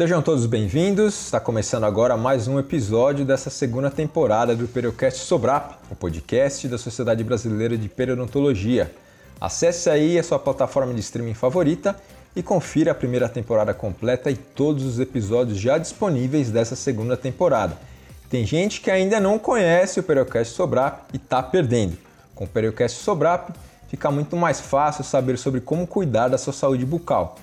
Sejam todos bem-vindos. Está começando agora mais um episódio dessa segunda temporada do Periocast Sobrap, o podcast da Sociedade Brasileira de Periodontologia. Acesse aí a sua plataforma de streaming favorita e confira a primeira temporada completa e todos os episódios já disponíveis dessa segunda temporada. Tem gente que ainda não conhece o Periocast Sobrap e está perdendo. Com o Periocast Sobrap fica muito mais fácil saber sobre como cuidar da sua saúde bucal.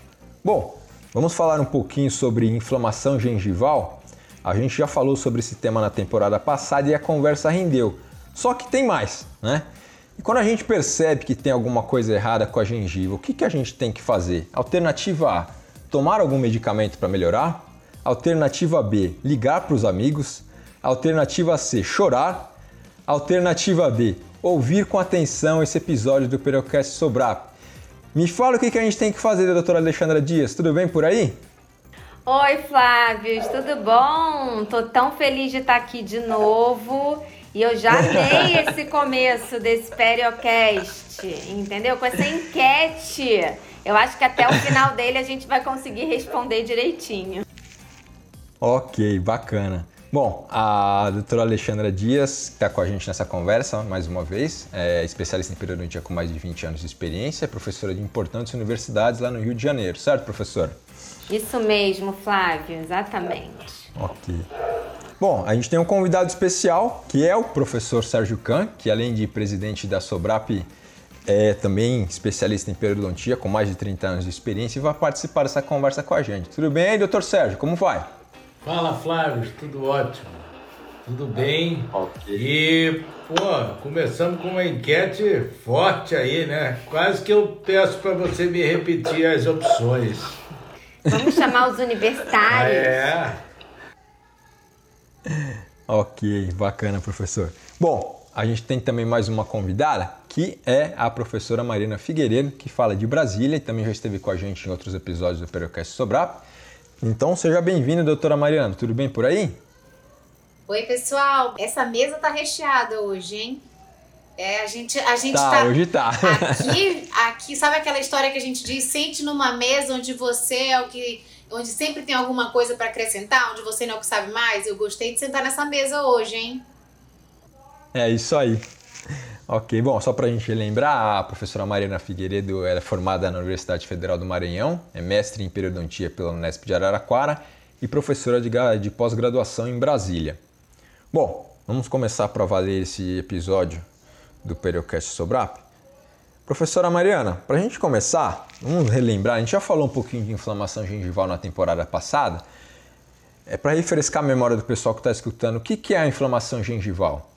Bom, vamos falar um pouquinho sobre inflamação gengival? A gente já falou sobre esse tema na temporada passada e a conversa rendeu. Só que tem mais, né? E quando a gente percebe que tem alguma coisa errada com a gengiva, o que, que a gente tem que fazer? Alternativa A: tomar algum medicamento para melhorar. Alternativa B: ligar para os amigos. Alternativa C: chorar. Alternativa D: ouvir com atenção esse episódio do Periocast Sobrap. Me fala o que, a gente tem que fazer, doutora Alexandra Dias. Tudo bem por aí? Oi, Flávio, tudo bom? Tô tão feliz de estar aqui de novo. E eu já dei esse começo desse Periocast, entendeu? Com essa enquete. Eu acho que até o final dele a gente vai conseguir responder direitinho. Ok, bacana. Bom, a doutora Alexandra Dias está com a gente nessa conversa mais uma vez, é especialista em periodontia com mais de 20 anos de experiência, é professora de importantes universidades lá no Rio de Janeiro, certo, professora? Isso mesmo, Flávio, exatamente. Ok. Bom, a gente tem um convidado especial, que é o professor Sérgio Kahn, que além de presidente da Sobrap, é também especialista em periodontia com mais de 30 anos de experiência e vai participar dessa conversa com a gente. Tudo bem doutor Sérgio? Como vai? Fala, Flávio, tudo ótimo. Tudo bem? E, pô, começamos com uma enquete forte aí, né? Quase que eu peço para você me repetir as opções. Vamos chamar os universitários. É. Ok, bacana, professor. Bom, a gente tem também mais uma convidada, que é a professora Marina Figueiredo, que fala de Brasília e também já esteve com a gente em outros episódios do Periocast Sobrap. Então, seja bem-vinda, doutora Mariana. Tudo bem por aí? Oi, pessoal. Essa mesa tá recheada hoje, hein? É, a gente, a gente tá, tá hoje tá. Aqui, aqui, sabe aquela história que a gente diz, sente numa mesa onde você é o que onde sempre tem alguma coisa para acrescentar, onde você não é o que sabe mais. Eu gostei de sentar nessa mesa hoje, hein? É isso aí. Ok, bom, só para a gente lembrar, a professora Mariana Figueiredo é formada na Universidade Federal do Maranhão, é mestre em periodontia pela Unesp de Araraquara e professora de, de pós-graduação em Brasília. Bom, vamos começar para valer esse episódio do Periocast Sobrap. Professora Mariana, para a gente começar, vamos relembrar, a gente já falou um pouquinho de inflamação gengival na temporada passada. É para refrescar a memória do pessoal que está escutando, o que, que é a inflamação gengival?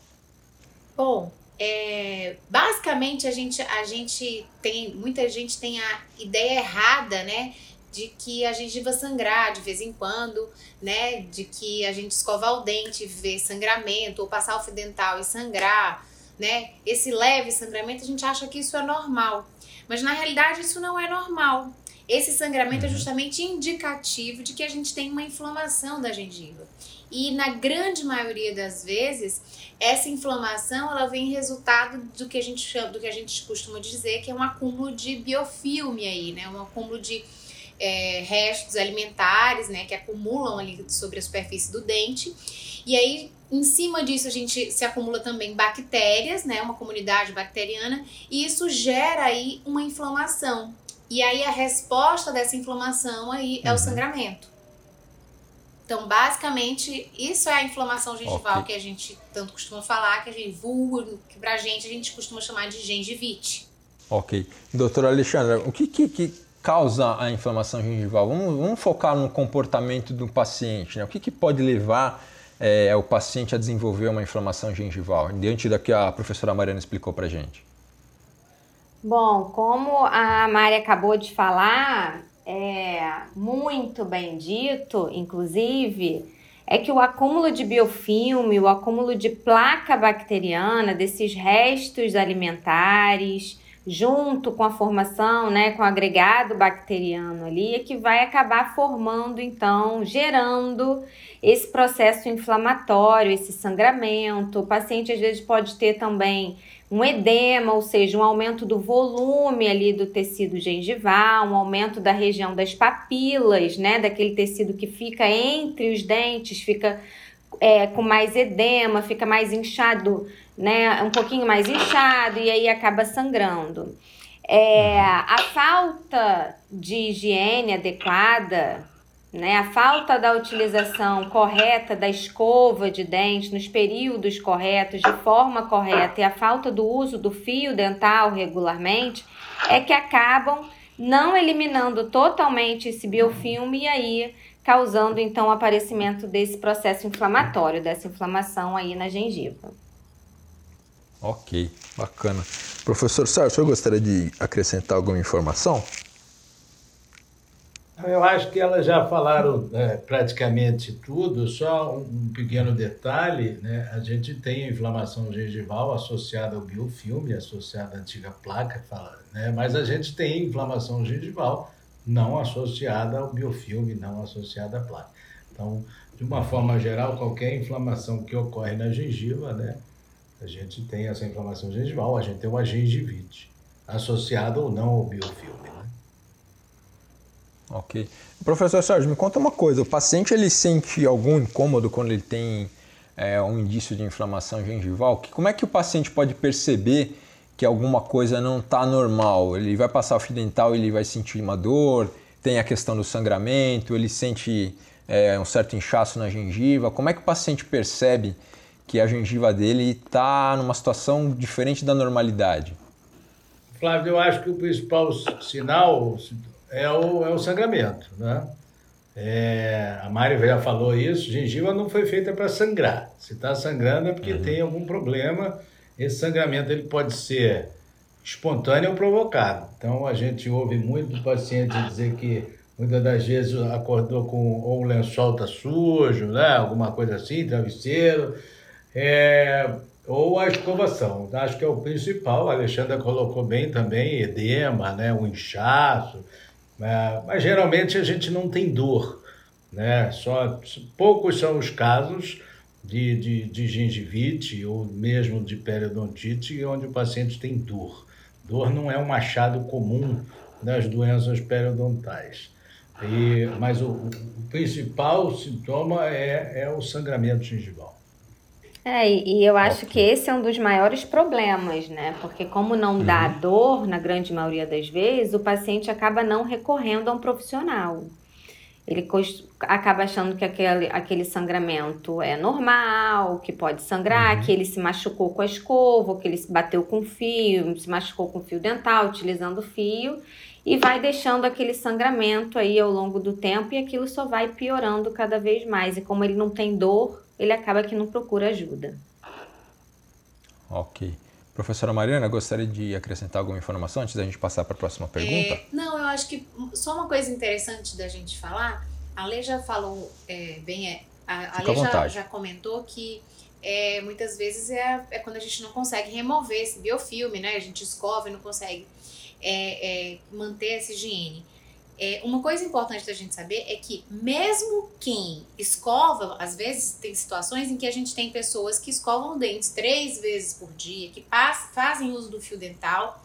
Bom, é, basicamente a gente, a gente tem, muita gente tem a ideia errada, né? De que a gengiva sangrar de vez em quando, né? De que a gente escovar o dente, ver sangramento, ou passar o fio dental e sangrar né? Esse leve sangramento, a gente acha que isso é normal. Mas na realidade isso não é normal. Esse sangramento é Uhum. justamente indicativo de que a gente tem uma inflamação da gengiva. E na grande maioria das vezes, essa inflamação ela vem resultado do que a gente chama, do que a gente costuma dizer que é um acúmulo de biofilme aí, né? Um acúmulo de é, restos alimentares, né, que acumulam ali sobre a superfície do dente. E aí, em cima disso, a gente se acumula também bactérias, né, uma comunidade bacteriana, e isso gera aí uma inflamação. E aí a resposta dessa inflamação aí é Uhum. o sangramento. Então, basicamente, isso é a inflamação gengival Ok. que a gente tanto costuma falar, que a gente vulgo, que pra gente a gente costuma chamar de gengivite. Ok. Doutora Alexandra, o que, que, que causa a inflamação gengival? Vamos, vamos focar no comportamento do paciente. Né? O que, que pode levar é, o paciente a desenvolver uma inflamação gengival, diante da que a professora Mariana explicou para gente? Bom, como a Mari acabou de falar, é muito bem dito, inclusive, é que o acúmulo de biofilme, o acúmulo de placa bacteriana, desses restos alimentares, junto com a formação, né, com o agregado bacteriano ali, é que vai acabar formando, então, gerando esse processo inflamatório, esse sangramento. O paciente às vezes pode ter também um edema, ou seja, um aumento do volume ali do tecido gengival, um aumento da região das papilas, né, daquele tecido que fica entre os dentes, fica é, com mais edema, fica mais inchado, né, um pouquinho mais inchado e aí acaba sangrando. É, a falta de higiene adequada né? A falta da utilização correta da escova de dente nos períodos corretos, de forma correta, e a falta do uso do fio dental regularmente, é que acabam não eliminando totalmente esse biofilme e aí causando então o aparecimento desse processo inflamatório, dessa inflamação aí na gengiva. Ok, bacana. Professor Sérgio, o senhor gostaria de acrescentar alguma informação? Eu acho que elas já falaram é, praticamente tudo, só um, pequeno detalhe, né? A gente tem a inflamação gengival associada ao biofilme, associada à antiga placa, né? Mas a gente tem inflamação gengival não associada ao biofilme, não associada à placa. Então, de uma forma geral, qualquer inflamação que ocorre na gengiva, né? A gente tem essa inflamação gengival, a gente tem uma gengivite associada ou não ao biofilme. Ok. Professor Sérgio, me conta uma coisa. O paciente ele sente algum incômodo quando ele tem é, um indício de inflamação gengival? Que, como é que o paciente pode perceber que alguma coisa não está normal? Ele vai passar o fio dental, ele vai sentir uma dor, tem a questão do sangramento, ele sente é, um certo inchaço na gengiva. Como é que o paciente percebe que a gengiva dele está numa situação diferente da normalidade? Flávio, eu acho que o principal sinal, é o, é o sangramento, né? É, a Mari já falou isso, gengiva não foi feita para sangrar. Se está sangrando é porque uhum. tem algum problema. Esse sangramento ele pode ser espontâneo ou provocado. Então a gente ouve muito paciente dizer que muitas das vezes acordou com ou o lençol está sujo, né? alguma coisa assim, travesseiro, é, ou a escovação. Acho que é o principal. A Alexandra colocou bem também, edema, né? o inchaço. É, mas geralmente a gente não tem dor, né? Só poucos são os casos de, de, de gengivite ou mesmo de periodontite onde o paciente tem dor. Dor não é um achado comum das doenças periodontais. E, mas o, o principal sintoma é, é o sangramento gengival. É, e eu acho que esse é um dos maiores problemas, né? Porque como não uhum. dá dor, na grande maioria das vezes, o paciente acaba não recorrendo a um profissional. Ele acaba achando que aquele, aquele sangramento é normal, que pode sangrar, uhum. que ele se machucou com a escova, que ele se bateu com fio, se machucou com fio dental, utilizando fio, e vai deixando aquele sangramento aí ao longo do tempo e aquilo só vai piorando cada vez mais. E como ele não tem dor, ele acaba que não procura ajuda. Ok. Professora Mariana, gostaria de acrescentar alguma informação antes da gente passar para a próxima pergunta? É, não, eu acho que só uma coisa interessante da gente falar, a Lei já falou é, bem, é, a, a Lei já, já, comentou que é, muitas vezes é, é quando a gente não consegue remover esse biofilme, né? A gente escova e não consegue é, é, manter essa higiene. É, uma coisa importante da gente saber é que mesmo quem escova, às vezes tem situações em que a gente tem pessoas que escovam dentes três vezes por dia, que fazem uso do fio dental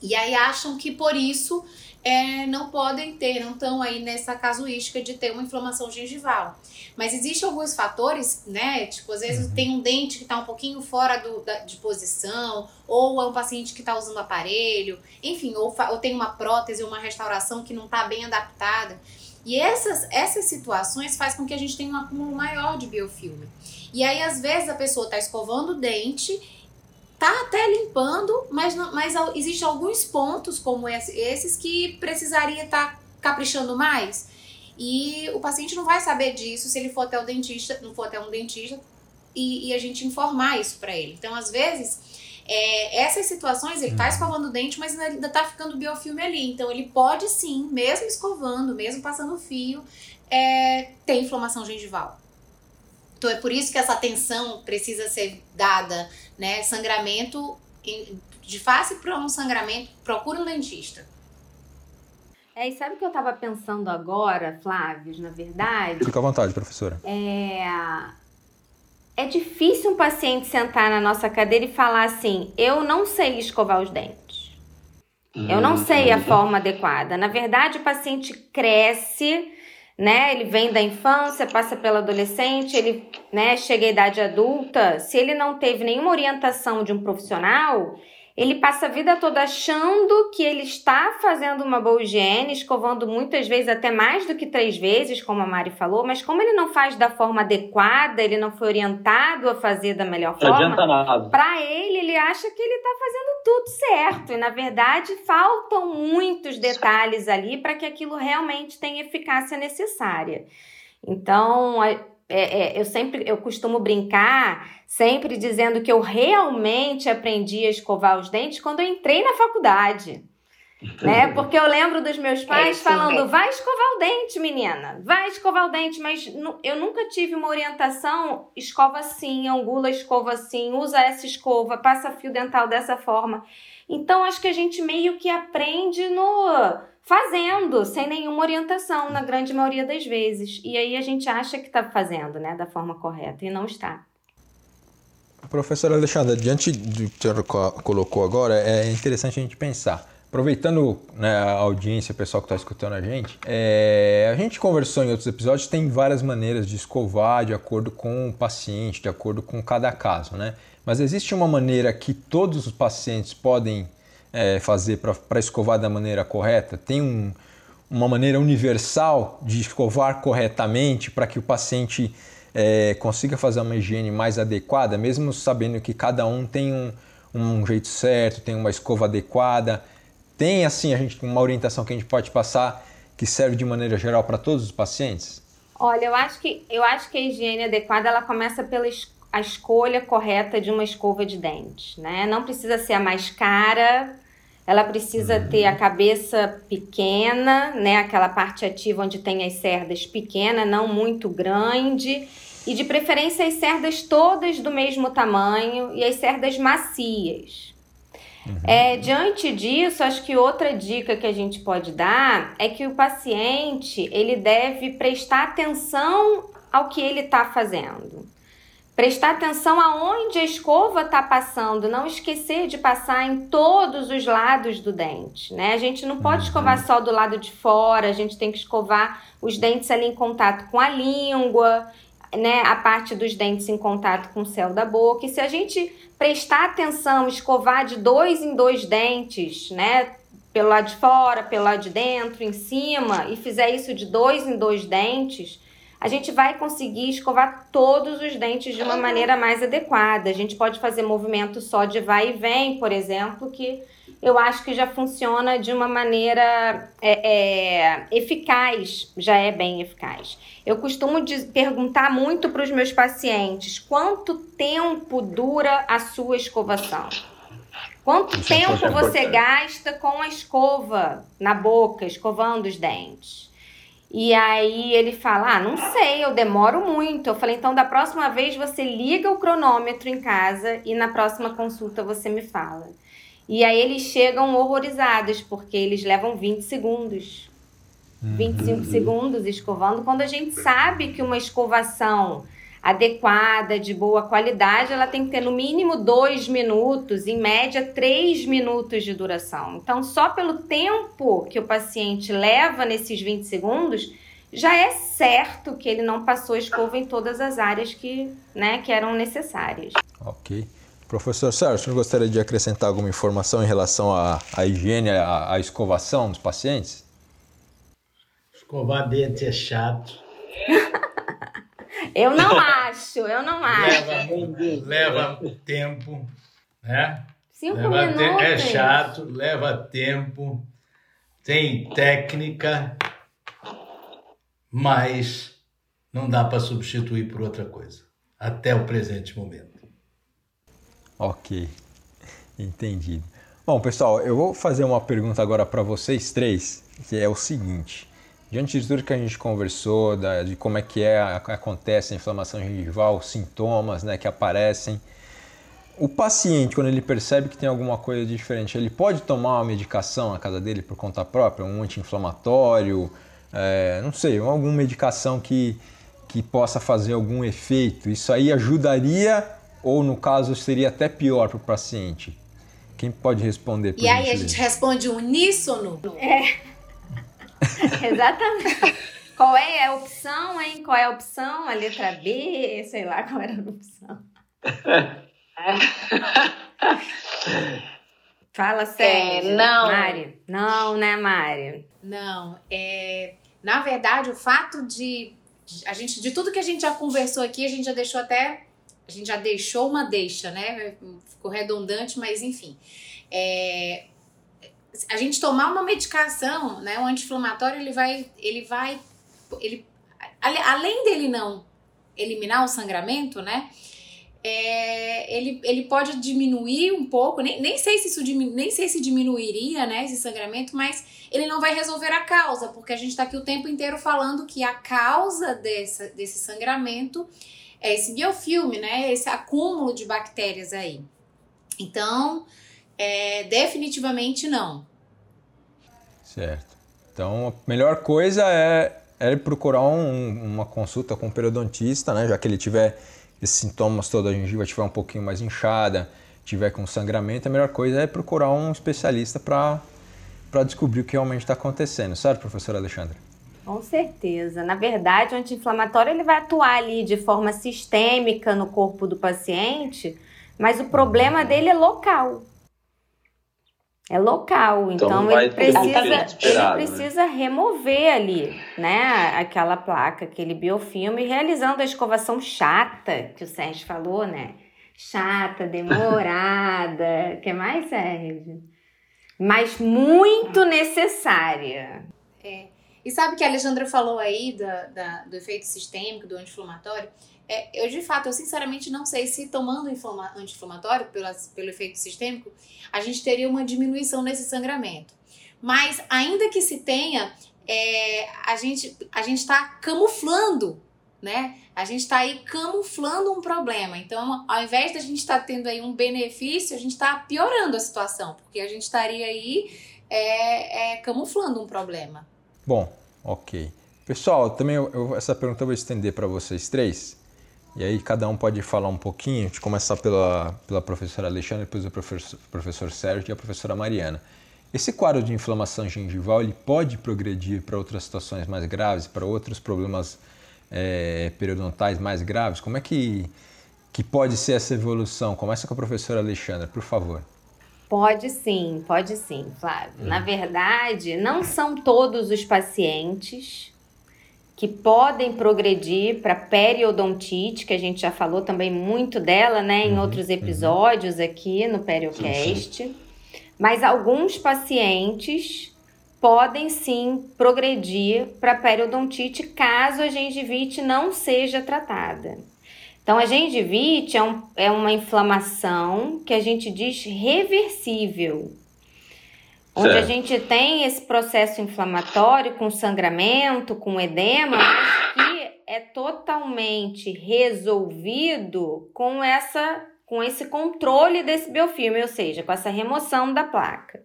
e aí acham que por isso é, não podem ter, não estão aí nessa casuística de ter uma inflamação gengival. Mas existem alguns fatores, né? Tipo, às vezes uhum. tem um dente que está um pouquinho fora do, da, de posição, ou é um paciente que está usando aparelho, enfim, ou, ou tem uma prótese ou uma restauração que não está bem adaptada. E essas, essas situações faz com que a gente tenha um acúmulo maior de biofilme. E aí, às vezes, a pessoa está escovando o dente tá até limpando, mas, não, mas existem alguns pontos como esses que precisaria estar tá caprichando mais. E o paciente não vai saber disso se ele for até o dentista, não for até um dentista e, e a gente informar isso para ele. Então, às vezes, é, essas situações ele tá uhum. escovando o dente, mas ainda tá ficando biofilme ali. Então, ele pode sim, mesmo escovando, mesmo passando fio, é, ter inflamação gengival. Então é por isso que essa atenção precisa ser dada, né? Sangramento de face para um sangramento, procura um dentista. É, e sabe o que eu estava pensando agora, Flávio, na verdade? Fica à vontade, professora. É, é difícil um paciente sentar na nossa cadeira e falar assim: eu não sei escovar os dentes. Eu não sei a uhum. forma adequada. Na verdade, o paciente cresce, né? Ele vem da infância, passa pela adolescente, ele, né, chega à idade adulta. Se ele não teve nenhuma orientação de um profissional, ele passa a vida toda achando que ele está fazendo uma boa higiene, escovando muitas vezes até mais do que três vezes, como a Mari falou, mas como ele não faz da forma adequada, ele não foi orientado a fazer da melhor forma, para ele, ele acha que ele está fazendo tudo certo. E na verdade, faltam muitos detalhes ali para que aquilo realmente tenha eficácia necessária. Então, é, é, eu sempre eu costumo brincar, sempre dizendo que eu realmente aprendi a escovar os dentes quando eu entrei na faculdade. né? Porque eu lembro dos meus pais é falando: vai escovar o dente, menina, vai escovar o dente, mas eu nunca tive uma orientação: escova assim, angula a escova assim, usa essa escova, passa fio dental dessa forma. Então, acho que a gente meio que aprende no fazendo, sem nenhuma orientação, na grande maioria das vezes. E aí a gente acha que está fazendo, né, da forma correta, e não está. Professora Alexandra, diante do que você colocou agora, é interessante a gente pensar. Aproveitando né, a audiência, o pessoal que está escutando a gente, é, a gente conversou em outros episódios, tem várias maneiras de escovar de acordo com o paciente, de acordo com cada caso, né? Mas existe uma maneira que todos os pacientes podem é, fazer para escovar da maneira correta? Tem um, uma maneira universal de escovar corretamente para que o paciente é, consiga fazer uma higiene mais adequada, mesmo sabendo que cada um tem um, um jeito certo, tem uma escova adequada? Tem assim a gente uma orientação que a gente pode passar que serve de maneira geral para todos os pacientes? Olha, eu acho que eu acho que a higiene adequada ela começa pela escova a escolha correta de uma escova de dentes, né? Não precisa ser a mais cara, ela precisa uhum. ter a cabeça pequena, né? Aquela parte ativa onde tem as cerdas pequena, não muito grande. E de preferência as cerdas todas do mesmo tamanho e as cerdas macias. Uhum. É, diante disso, acho que outra dica que a gente pode dar é que o paciente ele deve prestar atenção ao que ele está fazendo. Prestar atenção aonde a escova está passando, não esquecer de passar em todos os lados do dente, né? A gente não pode uhum. escovar só do lado de fora, a gente tem que escovar os dentes ali em contato com a língua, né? A parte dos dentes em contato com o céu da boca. E se a gente prestar atenção, escovar de dois em dois dentes, né? Pelo lado de fora, pelo lado de dentro, em cima, e fizer isso de dois em dois dentes, a gente vai conseguir escovar todos os dentes de uma maneira mais adequada. A gente pode fazer movimento só de vai e vem, por exemplo, que eu acho que já funciona de uma maneira é, é, eficaz, já é bem eficaz. Eu costumo perguntar muito para os meus pacientes quanto tempo dura a sua escovação. Quanto Isso é tempo é você gasta com a escova na boca, escovando os dentes? E aí ele fala: Ah, não sei, eu demoro muito. Eu falei: Então, da próxima vez você liga o cronômetro em casa e na próxima consulta você me fala. E aí eles chegam horrorizados, porque eles levam 20 segundos. 25 uhum. segundos escovando, quando a gente sabe que uma escovação adequada, de boa qualidade, ela tem que ter no mínimo dois minutos, em média três minutos de duração. Então, só pelo tempo que o paciente leva nesses 20 segundos, já é certo que ele não passou escova em todas as áreas que, né, que eram necessárias. Ok. Professor Sérgio, você gostaria de acrescentar alguma informação em relação à, à higiene, à, à escovação dos pacientes? Escovar dente é chato. Eu não acho, eu não acho. Leva, leva tempo, né? Cinco leva minutos. Te... É chato, leva tempo, tem técnica, mas não dá para substituir por outra coisa, até o presente momento. Ok, entendido. Bom, pessoal, eu vou fazer uma pergunta agora para vocês três, que é o seguinte. Diante de tudo que a gente conversou, da, de como é que é, acontece a inflamação gengival, os sintomas né, que aparecem, o paciente, quando ele percebe que tem alguma coisa diferente, ele pode tomar uma medicação na casa dele por conta própria, um anti-inflamatório, é, não sei, alguma medicação que, que possa fazer algum efeito? Isso aí ajudaria ou, no caso, seria até pior para o paciente? Quem pode responder? E aí a gente responde uníssono? É. Exatamente. Qual é a opção, hein? Qual é a opção? A letra B? Sei lá qual era a opção. Fala sério. É, não. Mari. Não, né, Mari? Não. É, na verdade, o fato de, a gente, de tudo que a gente já conversou aqui, a gente já deixou até. A gente já deixou uma deixa, né? Ficou redundante, mas enfim. É, a gente tomar uma medicação, né, um anti-inflamatório, ele vai, ele vai, ele, além dele não eliminar o sangramento, né, é, ele, ele pode diminuir um pouco, nem, nem sei se isso nem sei se diminuiria, né, esse sangramento, mas ele não vai resolver a causa, porque a gente está aqui o tempo inteiro falando que a causa desse, desse sangramento é esse biofilme, né, esse acúmulo de bactérias aí. Então, é, definitivamente não. Certo. Então, a melhor coisa é, é procurar um, uma consulta com um periodontista, né? Já que ele tiver esses sintomas todos, a gengiva estiver um pouquinho mais inchada, tiver com sangramento, a melhor coisa é procurar um especialista para descobrir o que realmente está acontecendo, certo, professora Alexandra? Com certeza. Na verdade, o anti-inflamatório ele vai atuar ali de forma sistêmica no corpo do paciente, mas o problema dele é local. É local, então, então ele precisa, ele né? precisa né? remover ali, né, aquela placa, aquele biofilme, realizando a escovação chata que o Sérgio falou, né? Chata, demorada, que mais, Sérgio? Mas muito necessária. É. E sabe que a Alexandra falou aí da, da do efeito sistêmico, do anti-inflamatório? É, eu, de fato, eu sinceramente não sei se tomando anti-inflamatório pelo, efeito sistêmico, a gente teria uma diminuição nesse sangramento. Mas, ainda que se tenha, é, a gente a está camuflando, né? A gente está aí camuflando um problema. Então, ao invés da gente estar tá tendo aí um benefício, a gente está piorando a situação, porque a gente estaria aí é, é, camuflando um problema. Bom, ok. Pessoal, também eu, essa pergunta eu vou estender para vocês três. E aí cada um pode falar um pouquinho, a gente começar pela, pela professora Alexandre, depois o professor, professor Sérgio e a professora Mariana. Esse quadro de inflamação gengival ele pode progredir para outras situações mais graves, para outros problemas é, periodontais mais graves? Como é que, que pode ser essa evolução? Começa com a professora Alexandra, por favor. Pode sim, pode sim, Flávio. Hum. Na verdade, não são todos os pacientes que podem progredir para periodontite, que a gente já falou também muito dela, né, em uhum, outros uhum. episódios uhum. aqui no Periocast. Sim, sim. Mas alguns pacientes podem sim progredir para periodontite caso a gengivite não seja tratada. Então, a gengivite é, um, é uma inflamação que a gente diz reversível onde certo. a gente tem esse processo inflamatório com sangramento, com edema, mas que é totalmente resolvido com essa com esse controle desse biofilme, ou seja, com essa remoção da placa.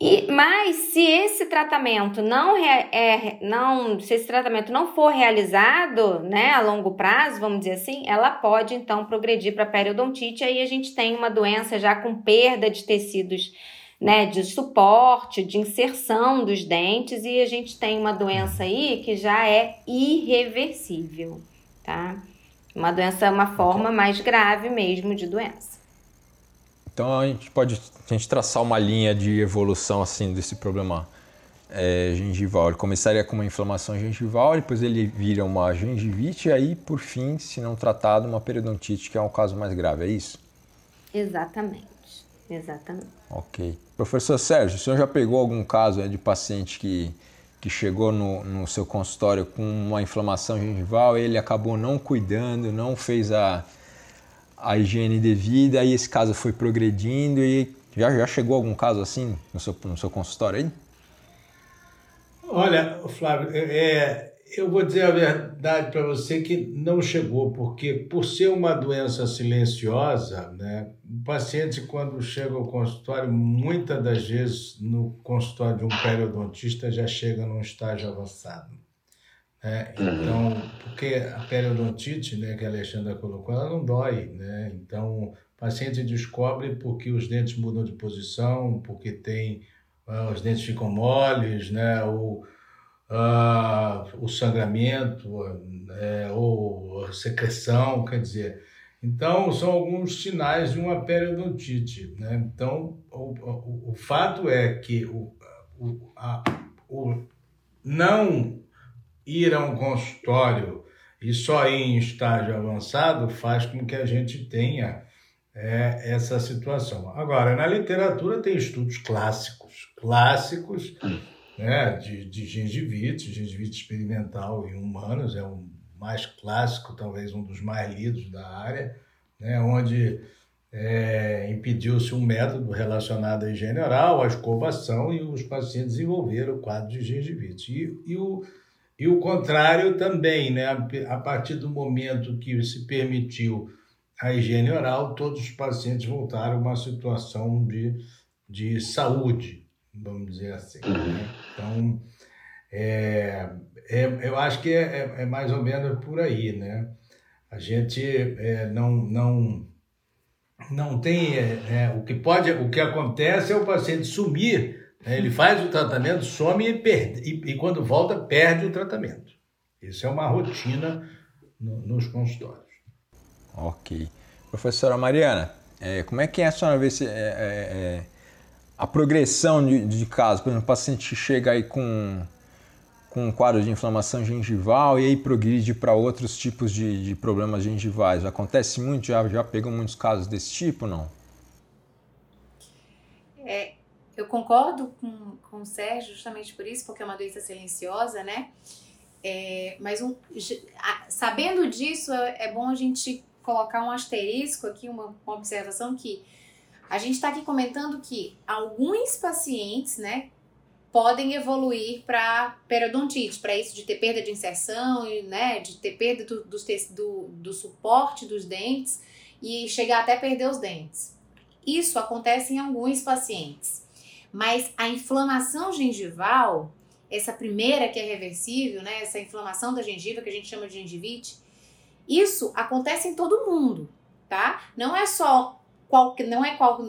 E, mas se esse tratamento não é, não se esse tratamento não for realizado, né, a longo prazo, vamos dizer assim, ela pode então progredir para periodontite, aí a gente tem uma doença já com perda de tecidos né, de suporte, de inserção dos dentes e a gente tem uma doença aí que já é irreversível, tá? Uma doença, uma forma mais grave mesmo de doença. Então a gente pode a gente traçar uma linha de evolução assim desse problema é, gengival. Ele começaria com uma inflamação gengival, depois ele vira uma gengivite e aí, por fim, se não tratado, uma periodontite, que é um caso mais grave, é isso? Exatamente. Exatamente. Ok. Professor Sérgio, o senhor já pegou algum caso de paciente que, que chegou no, no seu consultório com uma inflamação gengival, ele acabou não cuidando, não fez a, a higiene devida, e esse caso foi progredindo e já, já chegou algum caso assim no seu, no seu consultório aí? Olha, Flávio, é, eu vou dizer a verdade para você que não chegou, porque por ser uma doença silenciosa, né, o paciente quando chega ao consultório, muitas das vezes no consultório de um periodontista já chega num estágio avançado. Né? Então, porque a periodontite, né, que a Alexandra colocou, ela não dói, né? Então, paciente descobre porque os dentes mudam de posição, porque tem uh, os dentes ficam moles, né? Ou uh, o sangramento, uh, ou secreção, quer dizer. Então, são alguns sinais de uma periodontite, né? Então, o, o, o fato é que o, o, a, o não ir a um consultório e só ir em estágio avançado faz com que a gente tenha é, essa situação. Agora, na literatura tem estudos clássicos, clássicos, né, de, de gengivite, gengivite experimental em humanos, é o mais clássico, talvez um dos mais lidos da área, né, onde é, impediu-se um método relacionado à higiene oral, à escovação, e os pacientes desenvolveram o quadro de gengivite. E, e o e o contrário também, né? A partir do momento que se permitiu a higiene oral, todos os pacientes voltaram a uma situação de, de saúde, vamos dizer assim. Né? Uhum. Então, é, é, eu acho que é, é, é, mais ou menos por aí, né? A gente é, não, não, não tem... É, é, o, que pode, o que acontece é o paciente sumir né? Ele faz o tratamento, some e, perde, e, e, quando volta, perde o tratamento. Isso é uma rotina no, nos consultórios. Ok. Professora Mariana, é, como é que é a senhora vê se, é, é, é, a progressão de, de casos? Por exemplo, o paciente chega aí com, com um quadro de inflamação gengival e aí progride para outros tipos de, de problemas gengivais. Acontece muito? Já, já muitos casos desse tipo não? É, eu concordo com, com o Sérgio justamente por isso, porque é uma doença silenciosa, né? É, mas um, sabendo disso, é, é bom a gente colocar um asterisco aqui, uma, uma observação que a gente está aqui comentando que alguns pacientes, né, podem evoluir para periodontite, para isso de ter perda de inserção, né, de ter perda do, do, do, do suporte dos dentes e chegar até perder os dentes. Isso acontece em alguns pacientes. Mas a inflamação gengival, essa primeira que é reversível, né, essa inflamação da gengiva que a gente chama de gengivite, isso acontece em todo mundo, tá? Não é só qual, não é qual,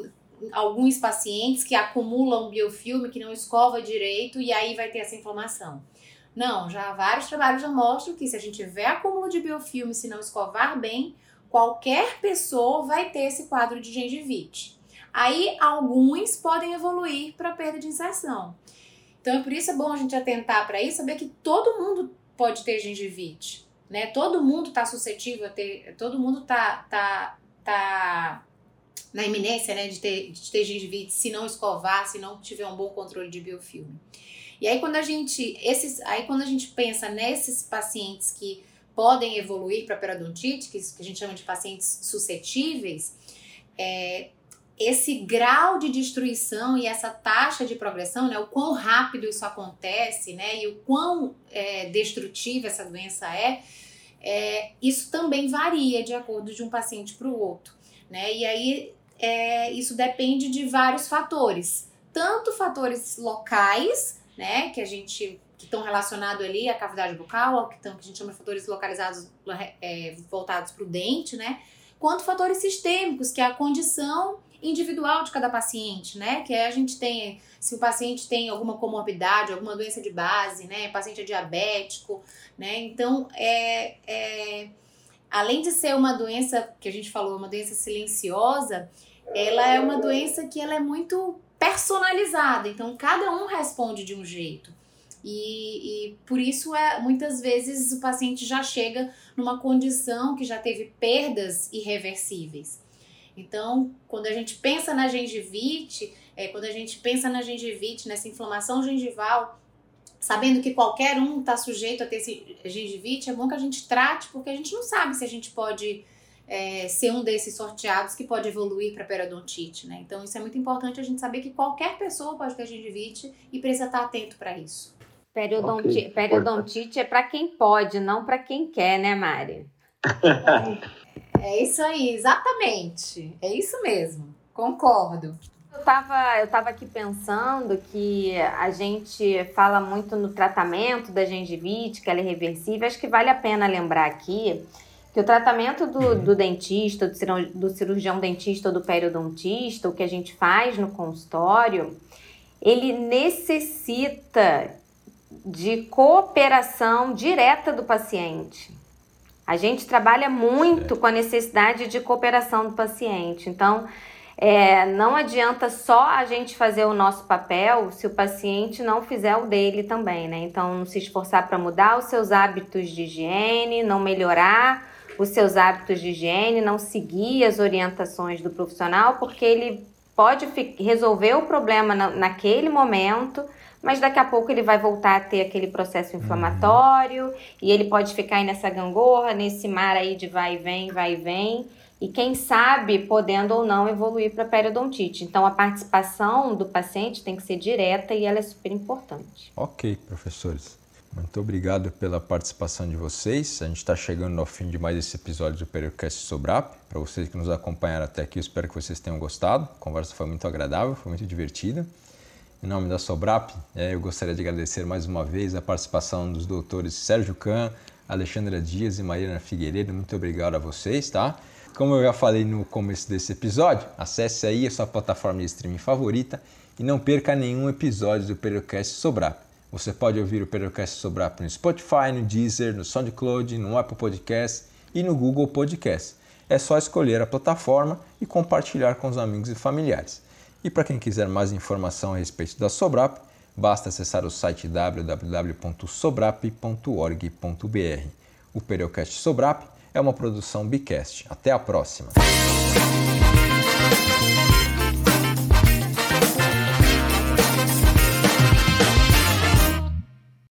alguns pacientes que acumulam biofilme que não escova direito e aí vai ter essa inflamação. Não, já vários trabalhos já mostram que se a gente tiver acúmulo de biofilme, se não escovar bem, qualquer pessoa vai ter esse quadro de gengivite. Aí alguns podem evoluir para perda de inserção. Então, é por isso é bom a gente atentar para isso, saber que todo mundo pode ter gengivite, né? Todo mundo está suscetível a ter, todo mundo tá, tá, tá na iminência, né, de ter, de ter gengivite se não escovar, se não tiver um bom controle de biofilme. E aí quando a gente, esses, aí quando a gente pensa nesses pacientes que podem evoluir para periodontite, que, que a gente chama de pacientes suscetíveis, é, esse grau de destruição e essa taxa de progressão, né, o quão rápido isso acontece, né, e o quão é, destrutiva essa doença é, é, isso também varia de acordo de um paciente para o outro, né, e aí é, isso depende de vários fatores, tanto fatores locais, né, que a gente que estão relacionados ali à cavidade bucal, que, tão, que a gente chama de fatores localizados é, voltados para o dente, né, quanto fatores sistêmicos, que é a condição individual de cada paciente, né? Que é a gente tem, se o paciente tem alguma comorbidade, alguma doença de base, né? O paciente é diabético, né? Então, é, é, além de ser uma doença, que a gente falou, uma doença silenciosa, ela é uma doença que ela é muito personalizada. Então, cada um responde de um jeito. E, e, por isso é muitas vezes o paciente já chega numa condição que já teve perdas irreversíveis. Então, quando a gente pensa na gengivite, é, quando a gente pensa na gengivite, nessa inflamação gengival, sabendo que qualquer um está sujeito a ter gengivite, é bom que a gente trate, porque a gente não sabe se a gente pode é, ser um desses sorteados que pode evoluir para periodontite, né? Então, isso é muito importante a gente saber que qualquer pessoa pode ter gengivite e precisa estar atento para isso. Periodonti okay. Periodontite é para quem pode, não para quem quer, né, Mari? É isso aí, exatamente. É isso mesmo. Concordo. Eu estava eu tava aqui pensando que a gente fala muito no tratamento da gengivite, que ela é reversível. Acho que vale a pena lembrar aqui que o tratamento do, uhum. do dentista, do cirurgião, do cirurgião dentista ou do periodontista, o que a gente faz no consultório, ele necessita de cooperação direta do paciente. A gente trabalha muito com a necessidade de cooperação do paciente. Então, é, não adianta só a gente fazer o nosso papel se o paciente não fizer o dele também, né? Então, se esforçar para mudar os seus hábitos de higiene, não melhorar os seus hábitos de higiene, não seguir as orientações do profissional, porque ele pode resolver o problema na, naquele momento, mas daqui a pouco ele vai voltar a ter aquele processo inflamatório uhum. e ele pode ficar aí nessa gangorra, nesse mar aí de vai e vem, vai e vem. E quem sabe podendo ou não evoluir para periodontite. Então a participação do paciente tem que ser direta e ela é super importante. Ok, professores. Muito obrigado pela participação de vocês. A gente está chegando ao fim de mais esse episódio do Periocast Sobrap. Para vocês que nos acompanharam até aqui, espero que vocês tenham gostado. A conversa foi muito agradável, foi muito divertida. Em nome da Sobrap, é, eu gostaria de agradecer mais uma vez a participação dos doutores Sérgio Can, Alexandra Dias e Mariana Figueiredo. Muito obrigado a vocês, tá? Como eu já falei no começo desse episódio, acesse aí a sua plataforma de streaming favorita e não perca nenhum episódio do Periocast Sobrap. Você pode ouvir o Pedrocast Sobrap no Spotify, no Deezer, no SoundCloud, no Apple Podcast e no Google Podcast. É só escolher a plataforma e compartilhar com os amigos e familiares. E para quem quiser mais informação a respeito da Sobrap, basta acessar o site www.sobrap.org.br. O Periocast Sobrap é uma produção Bicast. Até a próxima!